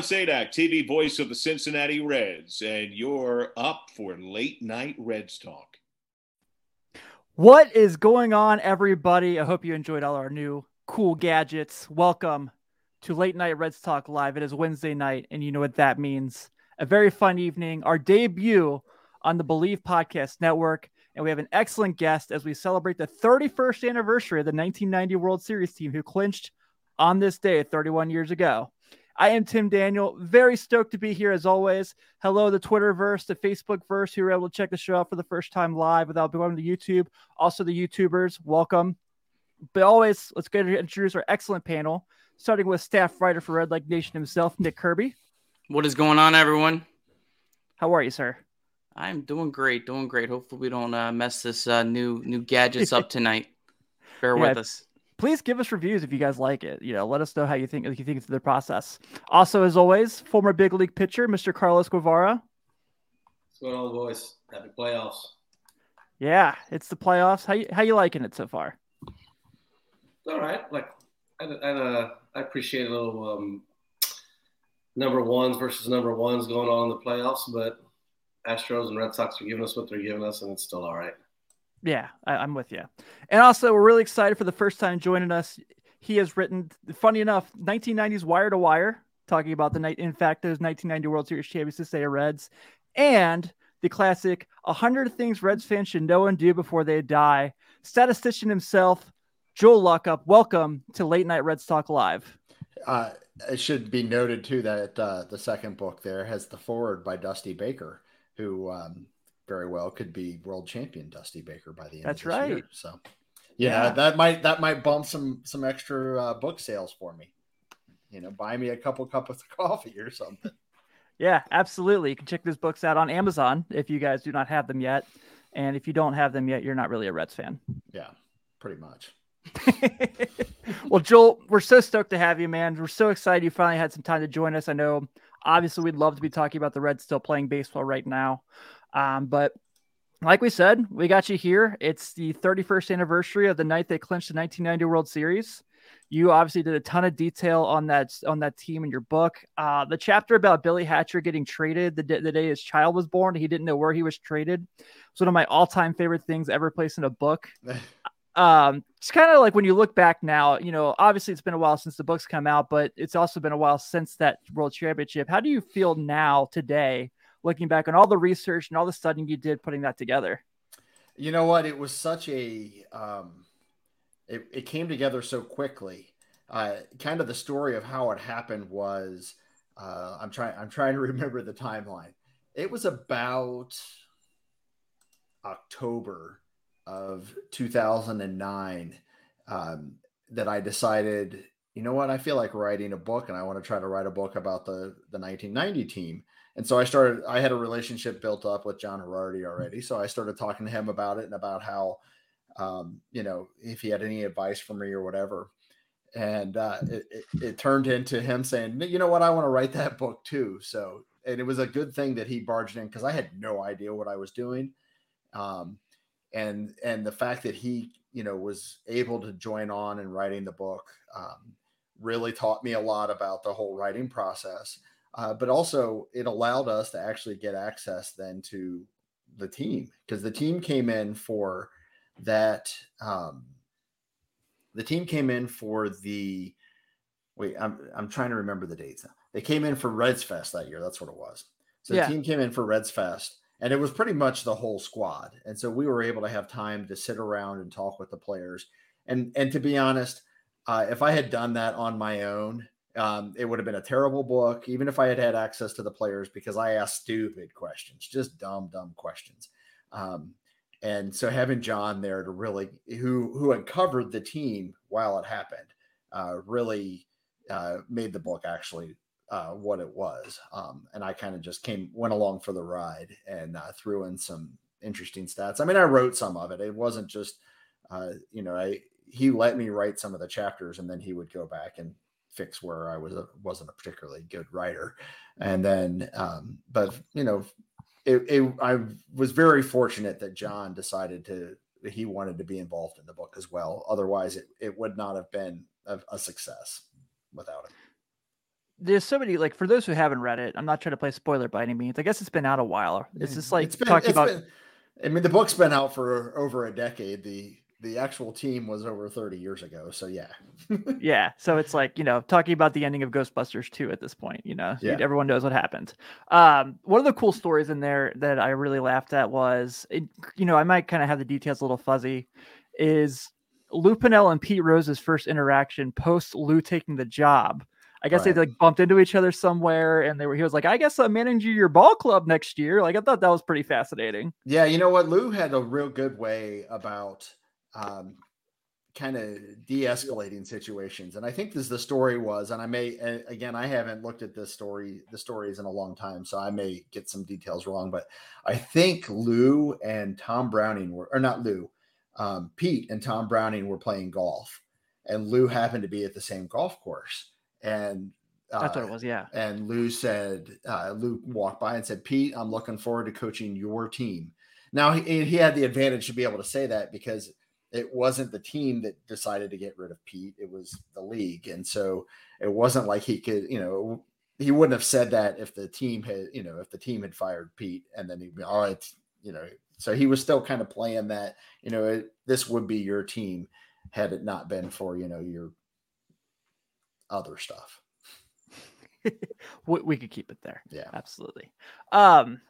John Sadak, TV voice of the Cincinnati Reds, and you're up for late night Reds talk. What is going on, everybody? I hope you enjoyed all our new cool gadgets. Welcome to Late Night Reds Talk Live. It is Wednesday night, and you know what that means. A very fun evening, our debut on the Believe Podcast Network. And we have an excellent guest as we celebrate the 31st anniversary of the 1990 World Series team who clinched on this day 31 years ago. I am Tim Daniel. Very stoked to be here as always. Hello, the Twitterverse, the Facebook verse who were able to check the show out for the first time live without going to YouTube. Also, the YouTubers, welcome. But always, let's get to introduce our excellent panel, starting with staff writer for Red Leg Nation himself, Nick Kirby. What is going on, everyone? How are you, sir? I'm doing great, doing great. Hopefully, we don't uh, mess this uh, new new gadgets up tonight. Bear Yeah, with us. Please give us reviews if you guys like it. You know, let us know how you think if you think through the process. Also, as always, former big league pitcher, Mr. Carlos Guevara. What's going on, boys? Happy playoffs. Yeah, it's the playoffs. How you, how you liking it so far? It's all right. Like, I, I, uh, I appreciate a little um, number ones versus number ones going on in the playoffs, but Astros and Red Sox are giving us what they're giving us, and it's still all right. Yeah, I, I'm with you. And also, we're really excited for the first time joining us. He has written, funny enough, 1990s Wire to Wire, talking about the night, in fact, those 1990 World Series champions, to say Reds, and the classic 100 Things Reds fans should know and do before they die. Statistician himself, Joel Luckhaupt, Welcome to Late Night Reds Talk Live. Uh, it should be noted too that uh, the second book there has the forward by Dusty Baker, who um, very well could be world champion Dusty Baker by the end. That's of this year. right. So, yeah, Yeah. that might that might bump some some extra uh, book sales for me. You know, buy me a couple cups of coffee or something. Yeah, absolutely. You can check those books out on Amazon if you guys do not have them yet. And if you don't have them yet, you're not really a Reds fan. Yeah, pretty much. well, Joel, we're so stoked to have you, man. We're so excited you finally had some time to join us. I know, obviously, we'd love to be talking about the Reds still playing baseball right now. Um, but like we said, we got you here. It's the 31st anniversary of the night they clinched the 1990 World Series. You obviously did a ton of detail on that on that team in your book. Uh, the chapter about Billy Hatcher getting traded the, day- the day his child was born, he didn't know where he was traded. It's one of my all time favorite things ever placed in a book um it's kind of like when you look back now you know obviously it's been a while since the books come out but it's also been a while since that world championship how do you feel now today looking back on all the research and all the studying you did putting that together You know what? It was such a um, it, it came together so quickly. Uh, kind of the story of how it happened was uh, I'm trying I'm trying to remember the timeline. It was about October of 2009 um, that I decided you know what? I feel like writing a book and I want to try to write a book about the, the 1990 team. And so I started, I had a relationship built up with John Erardi already. So I started talking to him about it and about how, um, you know, if he had any advice for me or whatever. And uh, it, it, it turned into him saying, you know what? I want to write that book too. So, and it was a good thing that he barged in because I had no idea what I was doing. Um, and, and the fact that he, you know, was able to join on and writing the book, um, really taught me a lot about the whole writing process. Uh, but also, it allowed us to actually get access then to the team because the team came in for that. Um, the team came in for the wait. I'm I'm trying to remember the dates now. They came in for Reds Fest that year. That's what it was. So yeah. the team came in for Reds Fest, and it was pretty much the whole squad. And so we were able to have time to sit around and talk with the players. And and to be honest, uh, if I had done that on my own, um, it would have been a terrible book, even if I had had access to the players, because I asked stupid questions, just dumb, dumb questions. Um, and so having John there to really, who who uncovered the team while it happened, uh, really uh, made the book actually uh, what it was. Um, and I kind of just came went along for the ride and uh, threw in some interesting stats. I mean, I wrote some of it. It wasn't just, uh, you know, I he let me write some of the chapters and then he would go back and fix where I was a, wasn't a particularly good writer. And then, um, but you know, it, it, I was very fortunate that John decided to he wanted to be involved in the book as well. Otherwise, it it would not have been a, a success without it. There's so many like for those who haven't read it. I'm not trying to play spoiler by any means. I guess it's been out a while. It's just like it's been, talking about. Been, I mean, the book's been out for over a decade. The the actual team was over 30 years ago. So yeah. yeah. So it's like, you know, talking about the ending of Ghostbusters 2 at this point, you know, yeah. everyone knows what happened. Um, one of the cool stories in there that I really laughed at was, it, you know, I might kind of have the details a little fuzzy, is Lou Piniella and Pete Rose's first interaction post Lou taking the job. I guess right. they like bumped into each other somewhere, and they were. He was like, "I guess I'm managing your ball club next year." Like I thought that was pretty fascinating. Yeah, you know what? Lou had a real good way about um, kind of de-escalating situations. And i think this the story was and i may again i haven't looked at this story the stories in a long time so i may get some details wrong but i think lou and tom browning were or not lou um, pete and tom browning were playing golf and lou happened to be at the same golf course. And uh, that's what it was yeah. and lou said uh, lou walked by and said pete i'm looking forward to coaching your team. Now he, he had the advantage to be able to say that because it wasn't the team that decided to get rid of Pete. It was the league. And so it wasn't like he could, you know, he wouldn't have said that if the team had, you know, if the team had fired Pete and then he'd be, all right, you know, so he was still kind of playing that, you know, it, this would be your team had it not been for, you know, your other stuff. we could keep it there. Yeah, absolutely. Um,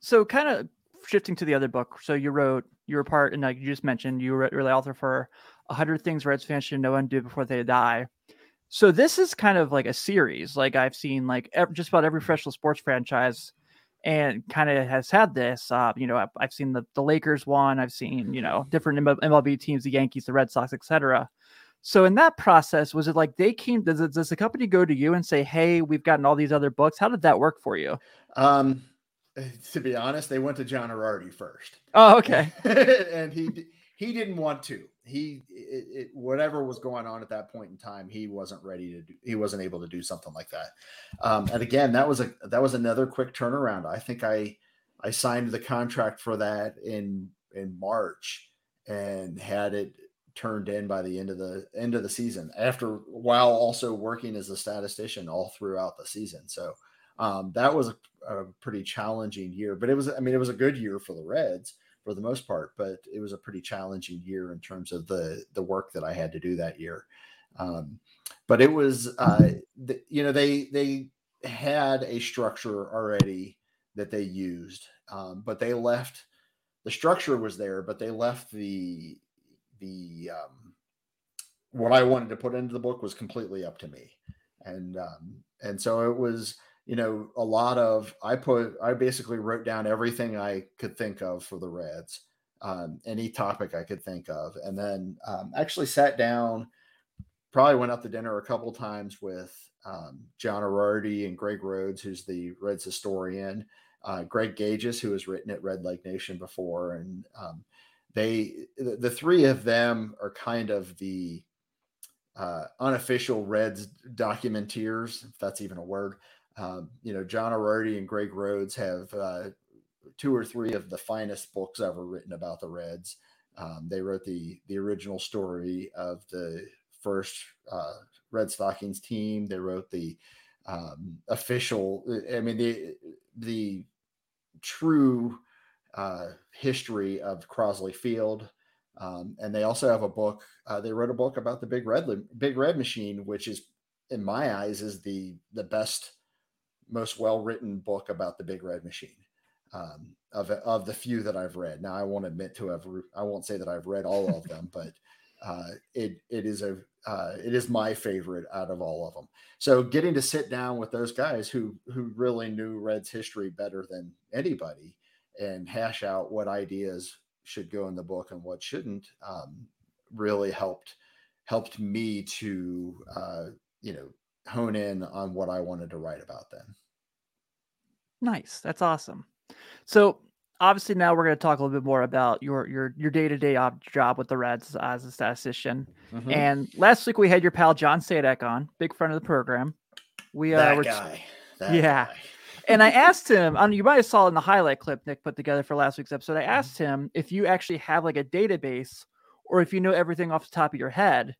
so kind of shifting to the other book. So you wrote you were part, and like you just mentioned, you were really author for a hundred things Reds fans should know and do before they die. So this is kind of like a series. Like I've seen like just about every professional sports franchise, and kind of has had this. Uh, you know, I've, I've, seen the the Lakers one. I've seen you know different MLB teams, the Yankees, the Red Sox, etc. So in that process, was it like they came? Does does the company go to you and say, "Hey, we've gotten all these other books"? How did that work for you? Um, to be honest, they went to John Erardi first. Oh, okay. and he he didn't want to. He it, it, whatever was going on at that point in time, he wasn't ready to do. He wasn't able to do something like that. Um, and again, that was a that was another quick turnaround. I think I I signed the contract for that in in March and had it turned in by the end of the end of the season after while also working as a statistician all throughout the season. So um, that was a, a, pretty challenging year, but it was, I mean, it was a good year for the Reds for the most part, but it was a pretty challenging year in terms of the, the work that I had to do that year. Um, but it was, uh, the, you know, they, they had a structure already that they used, um, but they left, the structure was there, but they left the, the, um, what I wanted to put into the book was completely up to me. And, um, and so it was, you know, a lot of I put I basically wrote down everything I could think of for the Reds, um, any topic I could think of, and then um, actually sat down probably went out to dinner a couple times with um, John Erardi and Greg Rhodes, who's the Reds historian, uh, Greg Gajus, who has written at Red Leg Nation before, and um, they the, the, three of them are kind of the uh, unofficial Reds documenteers, if that's even a word. Um, you know, John Erardi and Greg Rhodes have uh, two or three of the finest books ever written about the Reds. Um, they wrote the the original story of the first uh, Red Stockings team. They wrote the um, official. I mean the the true uh, history of Crosley Field. Um, and they also have a book. Uh, they wrote a book about the Big Red Big Red Machine, which is, in my eyes, is the the best, most well written book about the Big Red Machine um, of of the few that I've read. Now, I won't admit to have. I won't say that I've read all of them, but uh, it it is a uh, it is my favorite out of all of them. So getting to sit down with those guys who who really knew Reds history better than anybody and hash out what ideas should go in the book and what shouldn't um, really helped helped me to uh, you know hone in on what I wanted to write about then. Nice, that's awesome. So obviously now we're going to talk a little bit more about your your your day-to-day job with the Reds as a statistician. Mm-hmm. And last week we had your pal John Sadak on, big friend of the program. We uh, that were guy. That yeah. Guy. and I asked him, on you might have saw in the highlight clip Nick put together for last week's episode. I mm-hmm. asked him if you actually have like a database or if you know everything off the top of your head.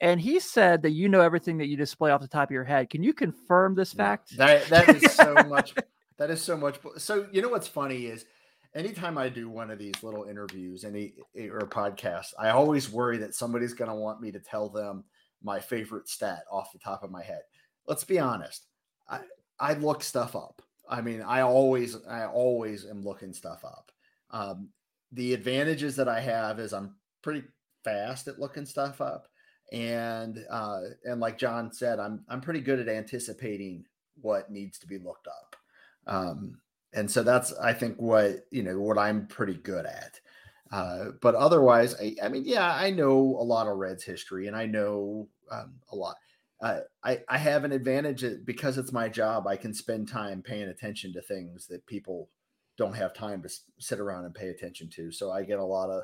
And he said that you know everything that you display off the top of your head. Can you confirm this fact? That that is so much. That is so much. So you know what's funny is anytime I do one of these little interviews, any or podcast, I always worry that somebody's going to want me to tell them my favorite stat off the top of my head. Let's be honest. I, I look stuff up. I mean, I always, I always am looking stuff up. Um, the advantages that I have is I'm pretty fast at looking stuff up, and uh, and like John said, I'm I'm pretty good at anticipating what needs to be looked up. Um, and so that's I think what you know what I'm pretty good at. Uh, but otherwise, I, I, mean, yeah, I know a lot of Reds history, and I know um, a lot. Uh, I I have an advantage because it's my job. I can spend time paying attention to things that people don't have time to sit around and pay attention to. So I get a lot of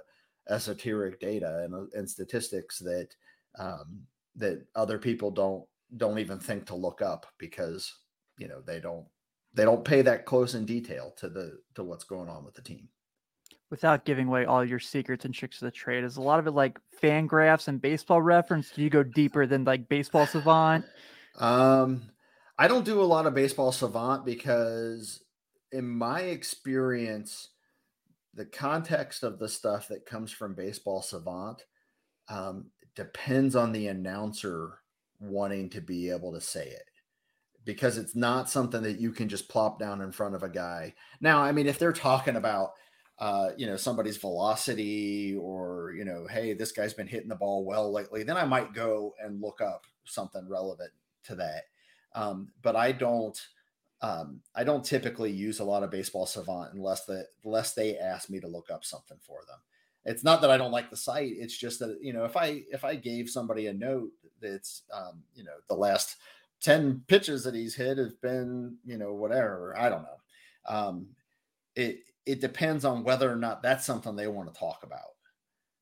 esoteric data and, uh, and statistics that um, that other people don't don't even think to look up because you know they don't they don't pay that close in detail to the to what's going on with the team. Without giving away all your secrets and tricks of the trade, is a lot of it like FanGraphs and baseball reference? Do you go deeper than like baseball savant? Um, I don't do a lot of baseball savant because, in my experience, the context of the stuff that comes from baseball savant um, depends on the announcer wanting to be able to say it because it's not something that you can just plop down in front of a guy. Now, I mean, if they're talking about, uh, you know, somebody's velocity or, you know, hey, this guy's been hitting the ball well lately, then I might go and look up something relevant to that. Um, but I don't, um, I don't typically use a lot of baseball savant unless the unless they ask me to look up something for them. It's not that I don't like the site. It's just that you know if I if I gave somebody a note that's um, you know the last 10 pitches that he's hit have been, you know, whatever. I don't know. Um, it it depends on whether or not that's something they want to talk about.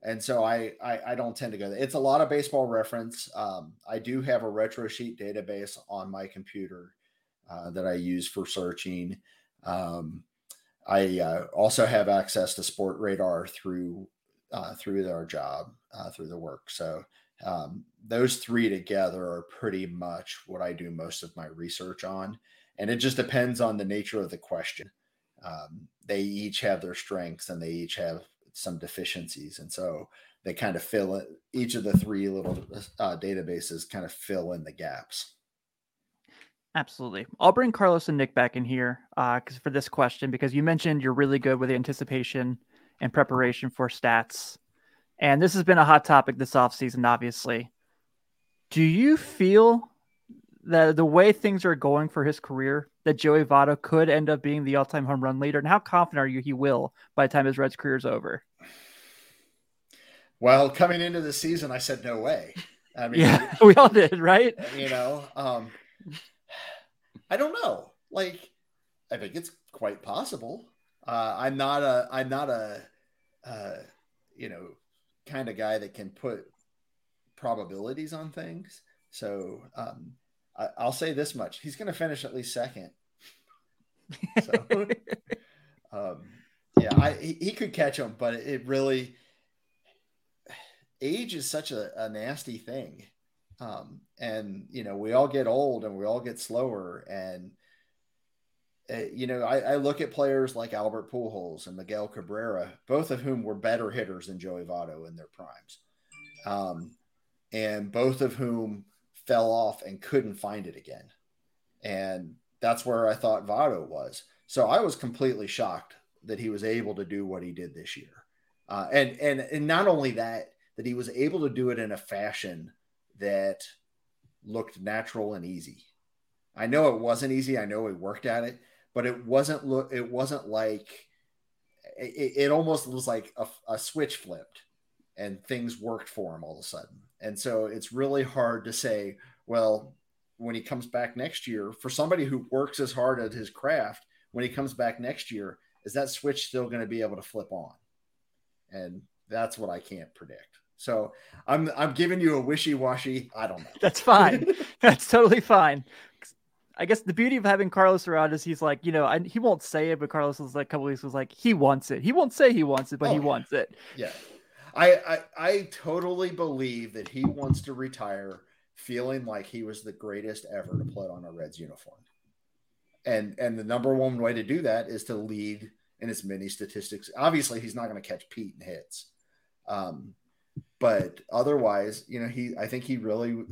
And so I, I, I don't tend to go there. It's a lot of baseball reference. Um, I do have a Retrosheet database on my computer uh, that I use for searching. Um, I uh, also have access to Sportradar through uh, through our job uh, through the work. So um, those three together are pretty much what I do most of my research on. And it just depends on the nature of the question. Um, they each have their strengths and they each have some deficiencies. And so they kind of fill it, each of the three little uh, databases kind of fill in the gaps. Absolutely. I'll bring Carlos and Nick back in here because uh, for this question, because you mentioned you're really good with anticipation and preparation for stats and this has been a hot topic this offseason, obviously. Do you feel that the way things are going for his career, that Joey Votto could end up being the all time home run leader? And how confident are you he will by the time his Reds career is over? Well, coming into the season, I said no way. I mean, yeah, we all did, right? you know, um, I don't know. Like, I think it's quite possible. Uh, I'm not a, I'm not a, uh, you know, kind of guy that can put probabilities on things. So um, I, I'll say this much: he's going to finish at least second. So, um, yeah, I, he, he could catch him, but it really age is such a, a nasty thing. Um, and you know, we all get old and we all get slower. And uh, you know, I, I, look at players like Albert Pujols and Miguel Cabrera, both of whom were better hitters than Joey Votto in their primes, um, and both of whom fell off and couldn't find it again. And that's where I thought Votto was. So I was completely shocked that he was able to do what he did this year. Uh, and, and, and not only that, that he was able to do it in a fashion that looked natural and easy. I know it wasn't easy. I know he worked at it, but it wasn't look. It wasn't like it, it almost was like a, a switch flipped, and things worked for him all of a sudden. And so it's really hard to say, well, when he comes back next year, for somebody who works as hard at his craft, when he comes back next year, is that switch still going to be able to flip on? And that's what I can't predict. So I'm I'm giving you a wishy washy. I don't know. That's fine. That's totally fine. I guess the beauty of having Carlos around is he's like, you know, I, he won't say it, but Carlos was like a couple weeks was like, he wants it. He won't say he wants it, but oh, he yeah. wants it. Yeah. I, I I totally believe that he wants to retire feeling like he was the greatest ever to play on a Reds uniform. And and the number one way to do that is to lead in as many statistics. Obviously, he's not going to catch Pete in hits. Um, but otherwise, you know, he I think he really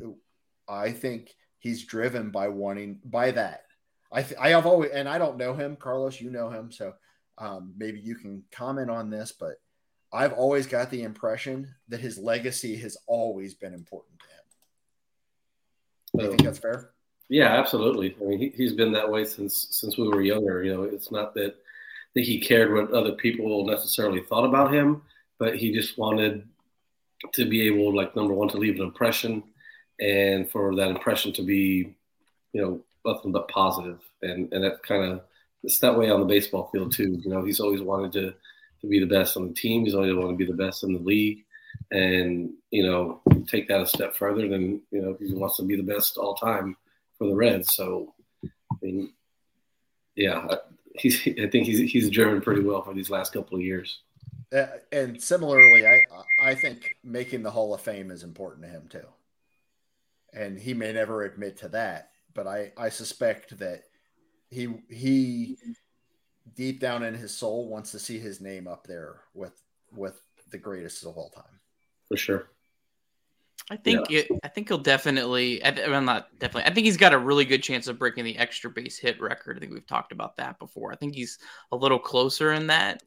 I think he's driven by wanting by that. I th- I have always and I don't know him, Carlos, you know him, so um, maybe you can comment on this, but I've always got the impression that his legacy has always been important to him. Do you think that's fair? Yeah, absolutely. I mean, he, he's been that way since since we were younger. You know, it's not that that he cared what other people necessarily thought about him, but he just wanted to be able, like number one, to leave an impression, and for that impression to be, you know, nothing but positive. And and that kind of it's that way on the baseball field too. You know, he's always wanted to to be the best on the team. He's always wanted to be the best in the league. And you know, take that a step further, then you know he wants to be the best all time for the Reds. So, I mean, yeah, he's I think he's he's driven pretty well for these last couple of years. Uh, and similarly, I I think making the Hall of Fame is important to him too. And he may never admit to that, but I I suspect that he he deep down in his soul wants to see his name up there with with the greatest of all time. For sure. I think yeah. it, I think he'll definitely. I'm not definitely. I think he's got a really good chance of breaking the extra base hit record. I think we've talked about that before. I think he's a little closer in that.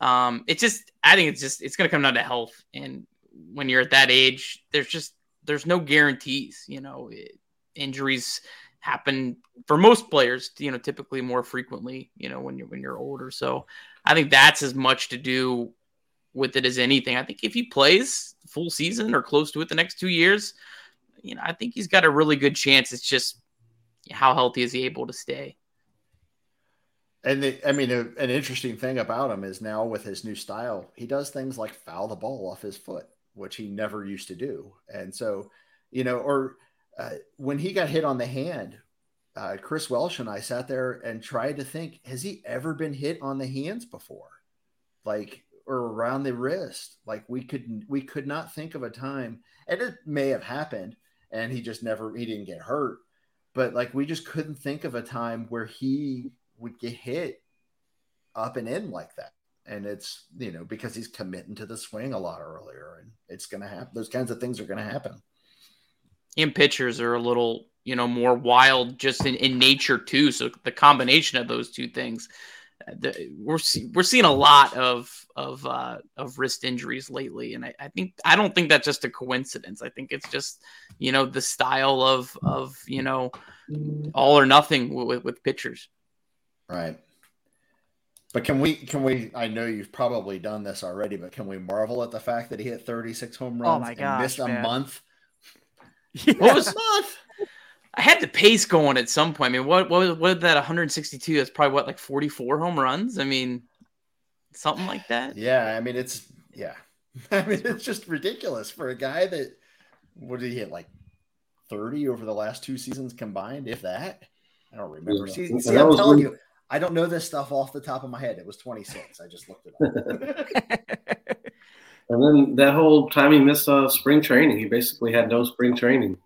Um, it's just, I think it's just, it's going to come down to health. And when you're at that age, there's just, there's no guarantees. You know, it, injuries happen for most players. You know, typically more frequently. You know, when you're when you're older. So I think that's as much to do with it as anything. I think if he plays full season or close to it the next two years, you know, I think he's got a really good chance. It's just how healthy is he able to stay? And the, I mean, a, an interesting thing about him is now with his new style, he does things like foul the ball off his foot, which he never used to do. And so, you know, or uh, when he got hit on the hand, uh, Chris Welsh and I sat there and tried to think, has he ever been hit on the hands before? Like, or around the wrist. Like we could we could not think of a time, and it may have happened, and he just never he didn't get hurt, but like we just couldn't think of a time where he would get hit up and in like that. And it's you know because he's committing to the swing a lot earlier, and it's gonna happen. Those kinds of things are gonna happen. And pitchers are a little you know more wild just in, in nature too. So the combination of those two things the, we're see, we're seeing a lot of of uh, of wrist injuries lately, and I, I, think I don't think that's just a coincidence. I think it's just you know the style of of you know all or nothing with, with pitchers. Right. But can we can we I know you've probably done this already, but can we marvel at the fact that he hit 36 home oh runs oh my gosh, and missed a man. month? Yeah. What was that? I had the pace going at some point. I mean, what what what that 162? That's probably what like 44 home runs. I mean, something like that. Yeah, I mean it's yeah. I mean it's just ridiculous for a guy that what did he hit like 30 over the last two seasons combined, if that. I don't remember. Yeah. See, see I'm telling you, I don't know this stuff off the top of my head. It was 26. I just looked it up. and then that whole time he missed uh, spring training, he basically had no spring training.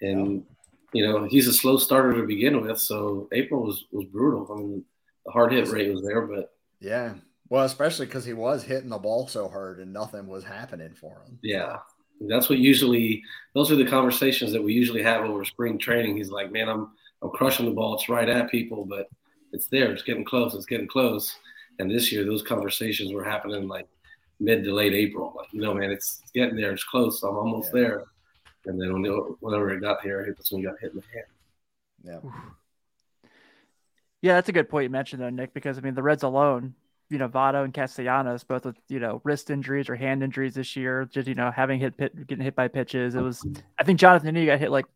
And you know, he's a slow starter to begin with, so April was was brutal. I mean, the hard hit rate was there, but yeah, well, especially because he was hitting the ball so hard and nothing was happening for him. Yeah, that's what usually those are the conversations that we usually have over spring training. He's like, "Man, I'm I'm crushing the ball. It's right at people, but it's there. It's getting close. It's getting close." And this year, those conversations were happening like mid to late April. Like, you know, man, it's getting there. It's close. I'm almost yeah. there. And then when whenever it got here, that's when we got hit in the hand. Yeah. Yeah, that's a good point you mentioned though, Nick, because I mean the Reds alone, you know, Votto and Castellanos, both with, you know, wrist injuries or hand injuries this year, just, you know, having hit pit, getting hit by pitches. It was I think Jonathan India got hit like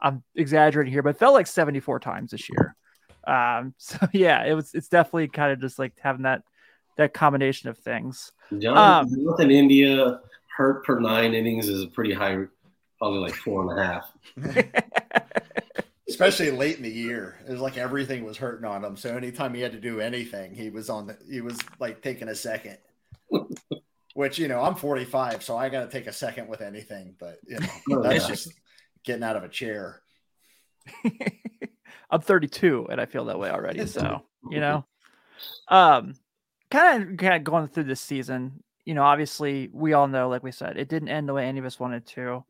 I'm exaggerating here, but felt like 74 times this year. Um, so yeah, it was it's definitely kind of just like having that that combination of things. Jonathan, um, Jonathan India hurt per nine innings is a pretty high probably like four and a half. Especially late in the year, it was like everything was hurting on him. So anytime he had to do anything, he was on. The, he was like taking a second. Which you know, I'm 45, so I got to take a second with anything. But you know, that's just getting out of a chair. I'm 32, and I feel that way already. So you know, um, kind of kind of going through this season. You know, obviously, we all know, like we said, it didn't end the way any of us wanted to.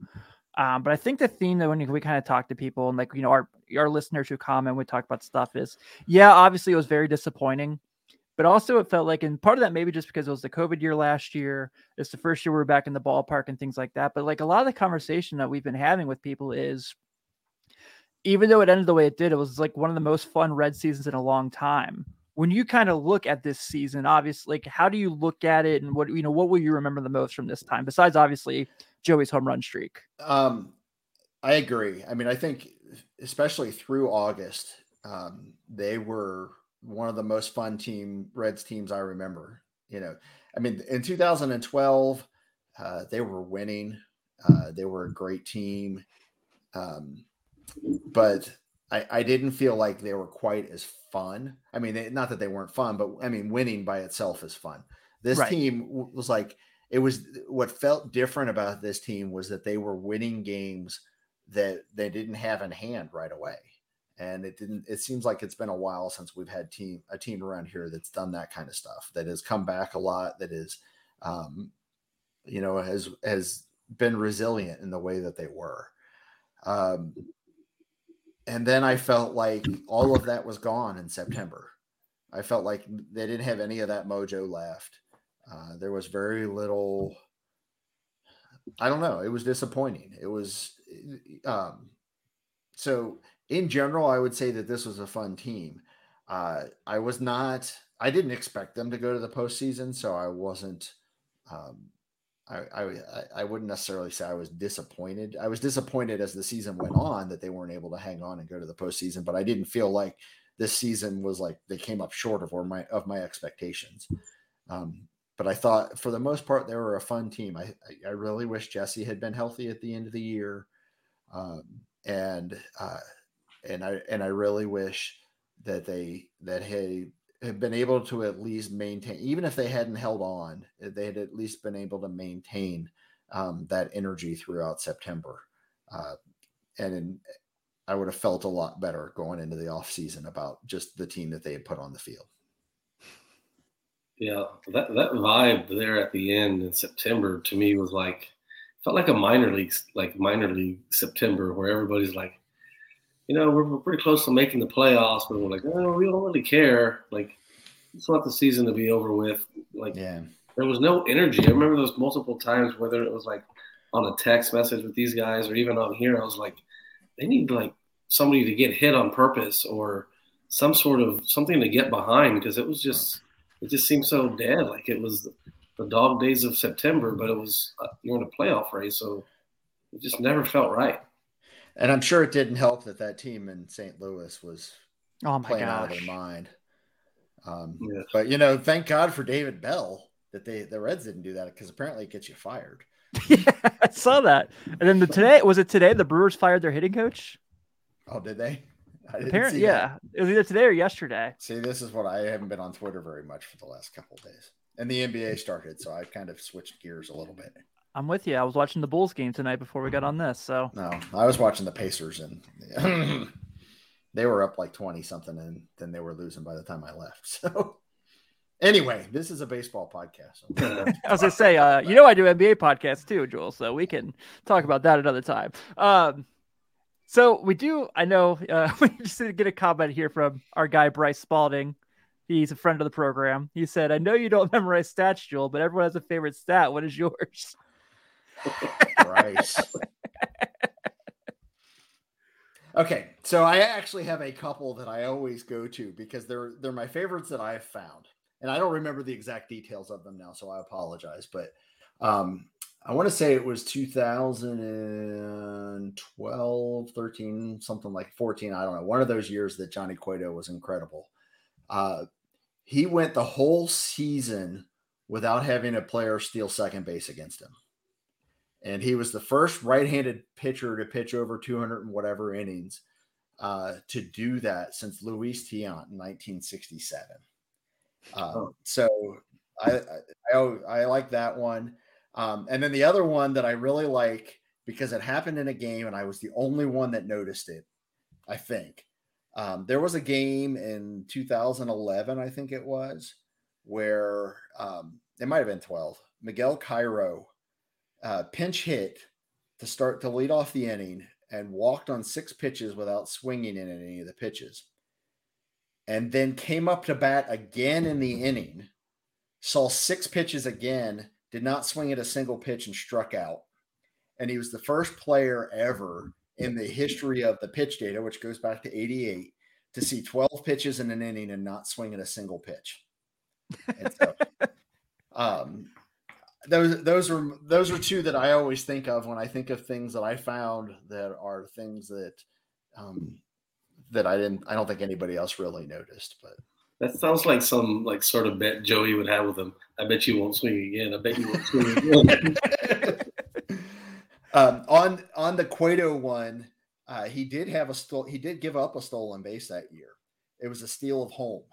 Um, but I think the theme that when we kind of talk to people and like you know our our listeners who comment, we talk about stuff is yeah, obviously it was very disappointing, but also it felt like and part of that maybe just because it was the COVID year last year, it's the first year we were back in the ballpark and things like that. But like a lot of the conversation that we've been having with people is even though it ended the way it did, it was like one of the most fun red seasons in a long time. When you kind of look at this season, obviously, like how do you look at it and what you know, what will you remember the most from this time besides obviously Joey's home run streak. Um, I agree. I mean, I think especially through August, um, they were one of the most fun team Reds teams I remember. You know, I mean, in 2012, uh, they were winning. Uh, they were a great team, um, but I, I, didn't feel like they were quite as fun. I mean, they, not that they weren't fun, but I mean, winning by itself is fun. This right. team was like it was what felt different about this team was that they were winning games that they didn't have in hand right away and it didn't it seems like it's been a while since we've had team a team around here that's done that kind of stuff that has come back a lot that is um you know has has been resilient in the way that they were um and then i felt like all of that was gone in september i felt like they didn't have any of that mojo left uh, there was very little. I don't know. It was disappointing. It was um, so in general, I would say that this was a fun team. Uh, I was not. I didn't expect them to go to the postseason, so I wasn't. Um, I, I I wouldn't necessarily say I was disappointed. I was disappointed as the season went on that they weren't able to hang on and go to the postseason, but I didn't feel like this season was like they came up short of or my of my expectations. Um, but I thought for the most part they were a fun team. I I really wish Jesse had been healthy at the end of the year, um, and uh, and I and I really wish that they that he had been able to at least maintain, even if they hadn't held on, they had at least been able to maintain um, that energy throughout September, uh, and in, I would have felt a lot better going into the off season about just the team that they had put on the field. Yeah, that that vibe there at the end in September to me was like felt like a minor league like minor league September where everybody's like, you know, we're, we're pretty close to making the playoffs, but we're like, oh, we don't really care. Like, just want the season to be over with. Like, yeah. there was no energy. I remember those multiple times, whether it was like on a text message with these guys or even on here, I was like, they need like somebody to get hit on purpose or some sort of something to get behind because it was just it just seemed so dead. Like it was the dog days of September, but it was uh, you're in a playoff race, so it just never felt right. And I'm sure it didn't help that that team in St. Louis was Oh my playing out of their mind. Um, Yes. But you know, thank God for David Bell that they the Reds didn't do that because apparently it gets you fired. yeah, I saw that. And then the today was it today the Brewers fired their hitting coach? Oh, did they? I didn't Apparently, see that. yeah. It was either today or yesterday. See, this is what I haven't been on Twitter very much for the last couple of days. And the NBA started, so I kind of switched gears a little bit. I'm with you. I was watching the Bulls game tonight before we got on this. So No, I was watching the Pacers and they were up like 20 something and then they were losing by the time I left. So anyway, this is a baseball podcast. I was gonna say, uh, you know, I do NBA podcasts too, Joel. So we can talk about that another time. Um, so we do. I know uh, we just did get a comment here from our guy Bryce Spalding. He's a friend of the program. He said, "I know you don't memorize stats, Joel, but everyone has a favorite stat. What is yours?" Bryce. Okay, so I actually have a couple that I always go to because they're they're my favorites that I have found, and I don't remember the exact details of them now, so I apologize. But um, I want to say it was 2012, 13, something like 14. I don't know. One of those years that Johnny Cueto was incredible. Uh, he went the whole season without having a player steal second base against him and he was the first right-handed pitcher to pitch over 200 and whatever innings uh, to do that since Luis Tiant in 1967. Uh, Oh. So I, I I I like that one, um, and then the other one that I really like because it happened in a game and I was the only one that noticed it. I think um, there was a game in 2011, I think it was, where um, it might have been 12. Miguel Cairo uh, pinch hit to start to lead off the inning and walked on six pitches without swinging in any of the pitches. And then came up to bat again in the inning, saw six pitches again, did not swing at a single pitch and struck out. And he was the first player ever in the history of the pitch data, which goes back to 88, to see 12 pitches in an inning and not swing at a single pitch. And so, um, those those are those are two that I always think of when I think of things that I found that are things that um, that I didn't I don't think anybody else really noticed. But That sounds like some like sort of bet Joey would have with him. I bet you won't swing again. I bet you won't swing again. um, on on the Cueto one, uh, he did have a stole. he did give up a stolen base that year. It was a steal of home,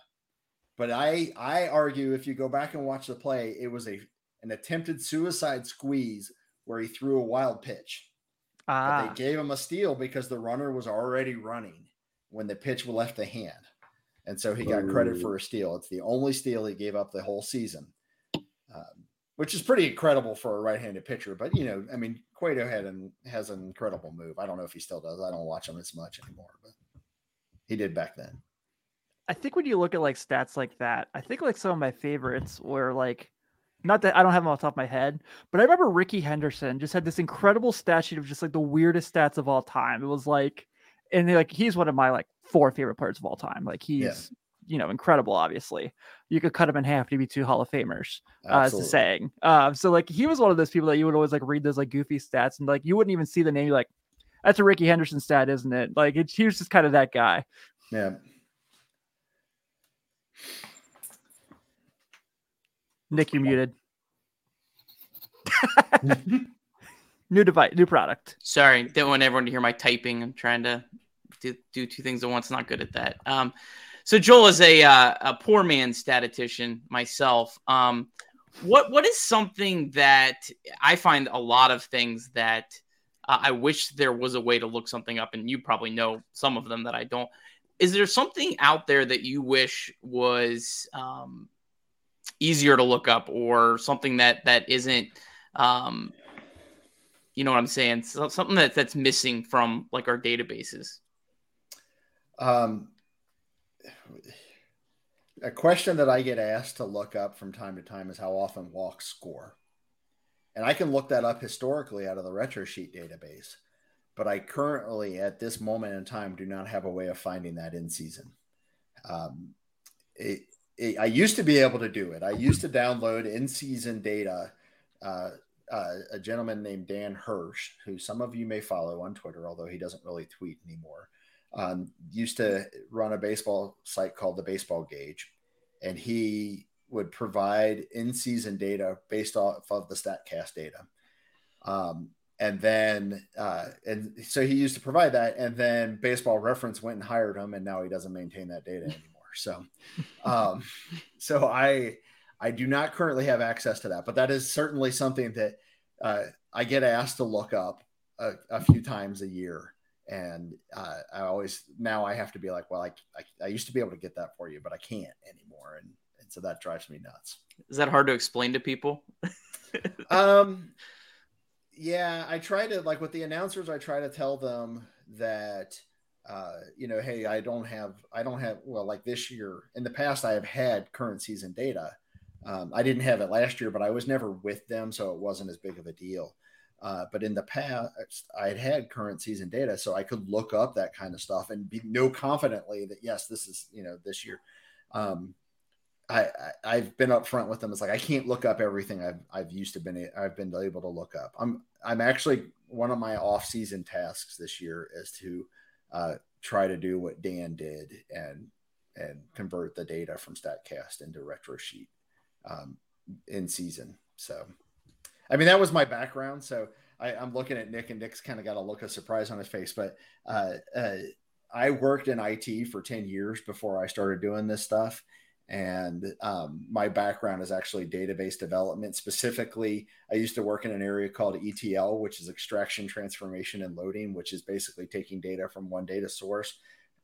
but I I argue if you go back and watch the play, it was a an attempted suicide squeeze where he threw a wild pitch. But Ah, they gave him a steal because the runner was already running when the pitch left the hand. And so he got credit for a steal. It's the only steal he gave up the whole season, um, which is pretty incredible for a right handed pitcher. But, you know, I mean, Cueto had an, has an incredible move. I don't know if he still does. I don't watch him as much anymore, but he did back then. I think when you look at like stats like that, I think like some of my favorites were like, not that I don't have them off the top of my head, but I remember Rickey Henderson just had this incredible stat sheet of just like the weirdest stats of all time. It was like, and like he's one of my like four favorite players of all time. Like he's you know incredible. Obviously, you could cut him in half to be two Hall of Famers. Uh, as the saying. Um, so like he was one of those people that you would always like read those like goofy stats and like you wouldn't even see the name. You're like, that's a Rickey Henderson stat, isn't it? Like it, he was just kind of that guy. Yeah. Nick, you're muted. new device, new product. Sorry, didn't want everyone to hear my typing. I'm trying to do, do two things at once. Not good at that. Um, so Joel is a uh, a poor man statistician myself. Um, what what is something that I find a lot of things that uh, I wish there was a way to look something up, and you probably know some of them that I don't. Is there something out there that you wish was um, easier to look up, or something that that isn't um, you know what I'm saying? So, something that that's missing from like our databases. Um, a question that I get asked to look up from time to time is how often walks score. And I can look that up historically out of the Retrosheet database, but I currently, at this moment in time, do not have a way of finding that in season. Um, it, I used to be able to do it. I used to download in season data uh, uh, a gentleman named Dan Hirsch, who some of you may follow on Twitter, although he doesn't really tweet anymore. Um, used to run a baseball site called the Baseball Gauge, and he would provide in-season data based off of the Statcast data. Um, and then, uh, and so he used to provide that, and then Baseball Reference went and hired him, and now he doesn't maintain that data anymore. So, um, so I I do not currently have access to that, but that is certainly something that uh, I get asked to look up a, a few times a year. And uh, I always now I have to be like, well, I, I, I used to be able to get that for you, but I can't anymore, and and so that drives me nuts. Is that hard to explain to people? um, yeah, I try to like with the announcers, I try to tell them that uh, you know, hey, I don't have, I don't have, well, like this year in the past, I have had current season data, um, I didn't have it last year, but I was never with them, so it wasn't as big of a deal. Uh, but in the past, I had had current season data, so I could look up that kind of stuff and be, know confidently that yes, this is you know this year. Um, I, I have been upfront with them. It's like I can't look up everything I've I've used to been I've been able to look up. I'm I'm actually one of my off season tasks this year is to uh, try to do what Dan did and and convert the data from Statcast into Retrosheet um, in season. So, I mean, that was my background. So I, am looking at Nick, and Nick's kind of got a look of surprise on his face. But uh, uh, I worked in IT for 10 years before I started doing this stuff. And um, my background is actually database development. Specifically, I used to work in an area called ETL, which is extraction, transformation, and loading, which is basically taking data from one data source,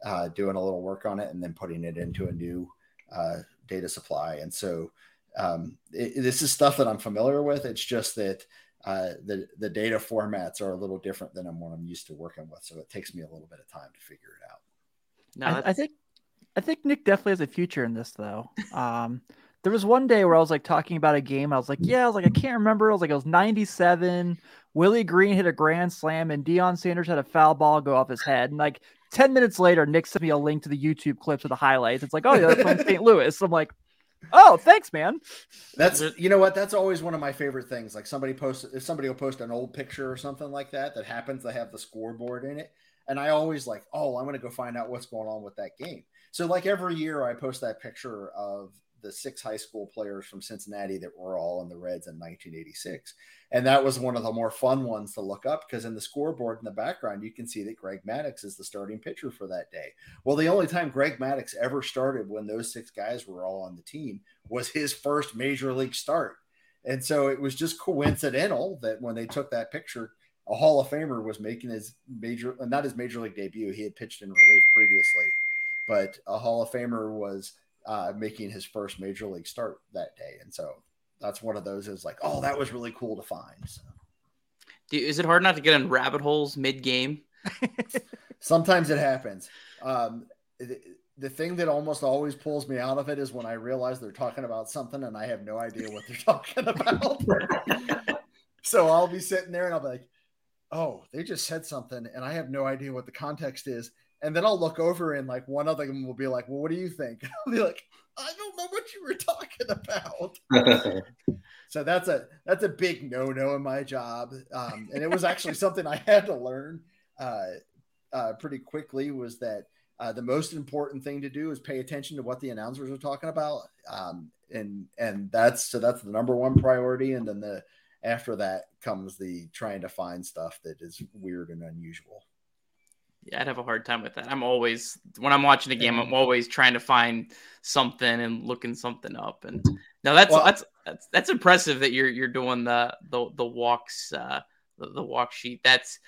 uh, doing a little work on it, and then putting it into a new uh, data supply. And so um, it, this is stuff that I'm familiar with. It's just that uh, the the data formats are a little different than what I'm used to working with, so it takes me a little bit of time to figure it out. No, I, I think I think Nick definitely has a future in this, though. Um, there was one day where I was like talking about a game. I was like, yeah, I was like, I can't remember. I was like, it was 97. Willie Greene hit a grand slam and Deion Sanders had a foul ball go off his head. And like 10 minutes later, Nick sent me a link to the YouTube clips of the highlights. It's like, oh, yeah, they're playing St. Louis. I'm like, Oh, thanks, man. That's you know what? That's always one of my favorite things. Like somebody posts if somebody will post an old picture or something like that that happens to have the scoreboard in it. And I always like, oh, I'm gonna go find out what's going on with that game. So like every year I post that picture of the six high school players from Cincinnati that were all in the Reds in 1986. And that was one of the more fun ones to look up because in the scoreboard in the background, you can see that Greg Maddux is the starting pitcher for that day. Well, the only time Greg Maddux ever started when those six guys were all on the team was his first major league start. And so it was just coincidental that when they took that picture, a Hall of Famer was making his major, not his major league debut. He had pitched in relief previously, but a Hall of Famer was uh, making his first major league start that day. And so that's one of those is like, oh, that was really cool to find. So. Is it hard not to get in rabbit holes mid game? Sometimes it happens. Um, the, the thing that almost always pulls me out of it is when I realize they're talking about something and I have no idea what they're talking about. so I'll be sitting there and I'll be like, oh, they just said something and I have no idea what the context is and then I'll look over and like one of them will be like, "Well, what do you think?" I'll be like, "I don't know what you were talking about." so that's a that's a big no no in my job, um, and it was actually something I had to learn uh, uh, pretty quickly. Was that uh, the most important thing to do is pay attention to what the announcers are talking about, um, and and that's so that's the number one priority, and then the after that comes the trying to find stuff that is weird and unusual. Yeah, I'd have a hard time with that. I'm always when I'm watching a game, I'm always trying to find something and looking something up. And now that's well, that's that's that's impressive that you're you're doing the the the walks uh the, the walk sheet. That's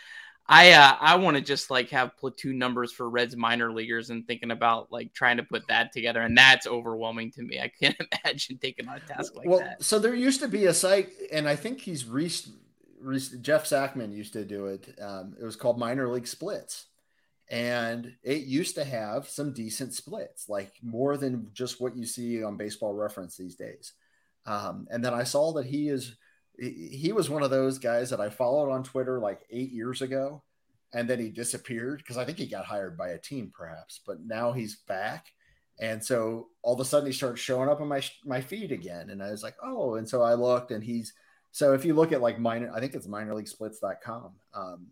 I uh, I want to just like have platoon numbers for Reds minor leaguers and thinking about like trying to put that together, and that's overwhelming to me. I can't imagine taking on a task like well, that. So there used to be a site, and I think he's reached. Jeff Sackmann used to do it. Um, it was called Minor League Splits, and it used to have some decent splits, like more than just what you see on Baseball Reference these days. Um, and then I saw that he is he was one of those guys that I followed on Twitter like eight years ago, and then he disappeared because I think he got hired by a team, perhaps. But now he's back, and so all of a sudden he starts showing up on my my feed again, and I was like, oh, and so I looked, and he's So if you look at like minor, I think it's minorleaguesplits.com. Um,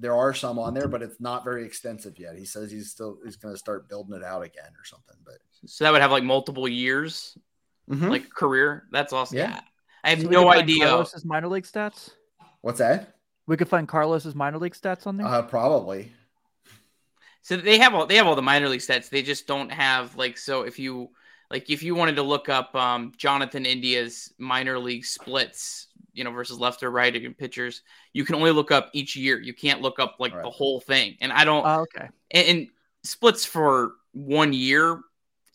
there are some on there, but it's not very extensive yet. He says he's still he's going to start building it out again or something. But so that would have like multiple years, Mhm. like career. That's awesome. Yeah. Yeah. I have So no idea. Carlos's minor league stats. what's that? We could find Carlos's minor league stats on there. Uh, probably. So they have all they have all the minor league stats. They just don't have like so if you like if you wanted to look up um, Jonathan India's minor league splits, you know, versus left or right in pitchers, you can only look up each year. You can't look up like the whole thing. And I don't oh, okay. and, and splits for one year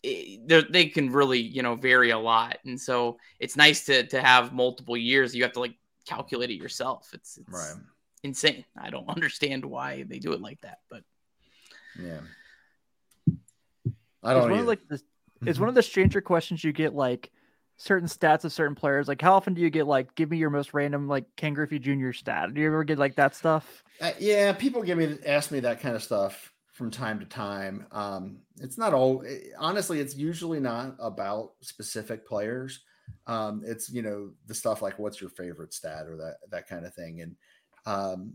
eh, they're- can really you know vary a lot and so it's nice to to have multiple years you have to like calculate it yourself it's, it's Right. insane i don't understand why they do it like that but Yeah. I don't one either. of like the, it's one of the stranger questions you get like certain stats of certain players. Like how often do you get like give me your most random like Ken Griffey Jr. stat? Do you ever get like that stuff? Uh, yeah, people give me ask me that kind of stuff from time to time. Um, it's not all eh, honestly, it's usually not about specific players. Um, it's you know the stuff like what's your favorite stat or that that kind of thing, and um,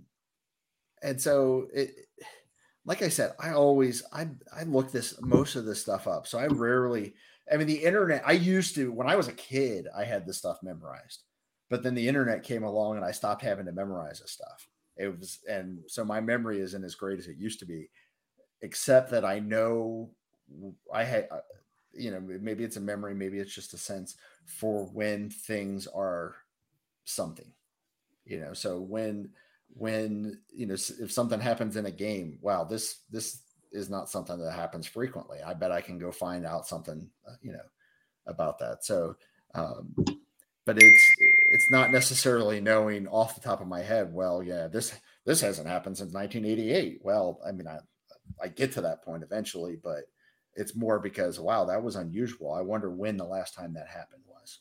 and so it. Like I said, I always I I look this most of this stuff up, so I rarely. I mean, the internet. I used to when I was a kid, I had this stuff memorized, but then the internet came along and I stopped having to memorize this stuff it was and so my memory isn't as great as it used to be except that i know i had uh, you know maybe it's a memory maybe it's just a sense for when things are something you know so when when you know if something happens in a game wow this this is not something that happens frequently. I bet i can go find out something uh, you know about that. So um but it's it's not necessarily knowing off the top of my head well yeah this this hasn't happened since 1988 well i mean i i get to that point eventually but it's more because wow that was unusual. I wonder when the last time that happened was.